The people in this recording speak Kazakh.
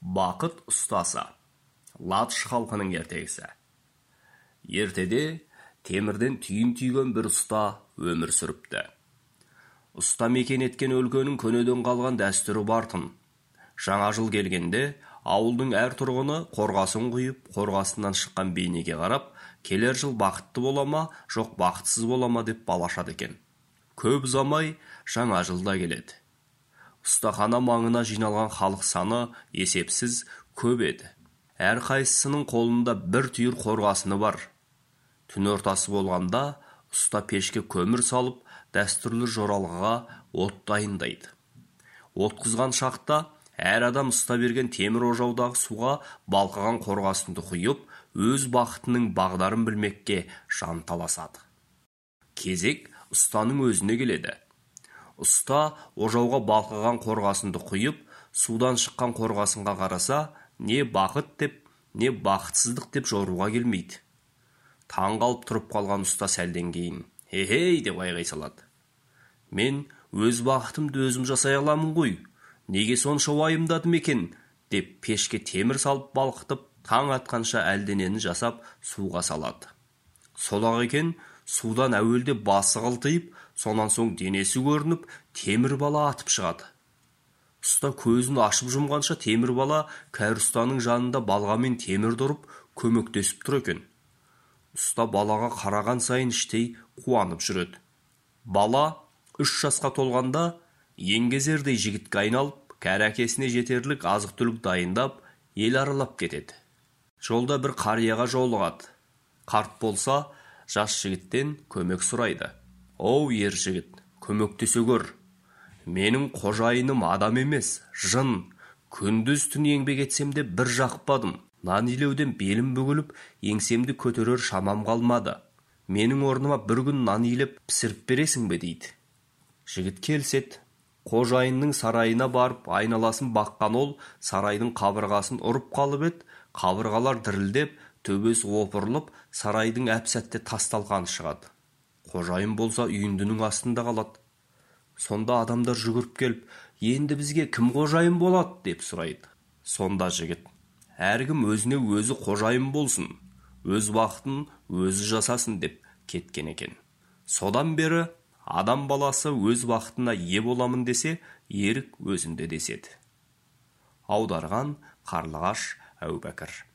бақыт ұстасы латыш халқының ертегісі. Ертеде темірден түйін түйген бір ұста өмір сүріпті. Ұста мекен еткен өлкенің көнеден қалған дәстүрі бартын жаңа жыл келгенде ауылдың әр тұрғыны қорғасын құйып қорғасыннан шыққан бейнеге қарап келер жыл бақытты бола ма жоқ бақытсыз бола ма деп балашады екен. Көп ұзамай жаңа жыл да келеді. Ұстахана маңына жиналған халық саны есепсіз көп еді. Әрқайсысының қолында бір түйір қорғасыны бар. Түн ортасы болғанда ұста пешке көмір салып дәстүрлі жоралғыға от дайындайды. Отқызған шақта әр адам ұста берген темір ожаудағы суға балқыған қорғасынды құйып өз бақытының бағдарын білмекке жанталасады. Кезек ұстаның өзіне келеді. Ұста ожауға балқыған қорғасынды құйып судан шыққан қорғасынға қараса не бақыт деп не бақытсыздық деп жоруға келмейді таң қалып тұрып қалған ұста сәлден кейін хей деп айғай салады. Мен өз бақытымды өзім жасай аламын ғой неге сонша уайымдадым екен? деп пешке темір салып балқытып таң атқанша әлденені жасап суға салады. Сол ақ екен судан әуелде басы қылтиып сонан соң денесі көрініп темір бала атып шығады. Ұста көзін ашып жұмғанша темір бала кәрі ұстаның жанында балғамен темірді ұрып көмектесіп тұр екен. Ұста балаға қараған сайын іштей қуанып жүреді. Бала үш жасқа толғанда еңгезердей жігітке айналып кәрі әкесіне жетерлік азық түлік дайындап ел аралап кетеді. Жолда бір қарияға жолығады. Қарт болса жас жігіттен көмек сұрайды. Оу ер жігіт көмектесе көр. Менің қожайыным адам емес жын. Күндіз түн еңбек етсем де бір жақпадым. Нан илеуден белім бүгіліп еңсемді көтерер шамам қалмады. Менің орныма бір күн нан илеп пісіріп бересің бе? дейді. Жігіт келіседі. Қожайынның сарайына барып айналасын баққан ол сарайдың қабырғасын ұрып қалып еді. Қабырғалар дірілдеп төбесі опырылып сарайдың әп сәтте тас талқаны шығады. Қожайын болса үйіндінің астында қалады. Сонда адамдар жүгіріп келіп енді бізге кім қожайын болады? деп сұрайды. Сонда жігіт әркім өзіне өзі қожайын болсын өз бақытын өзі жасасын деп кеткен екен. Содан бері адам баласы өз бақытына ие боламын десе ерік өзінде деседі. Аударған қарлығаш әубәкір.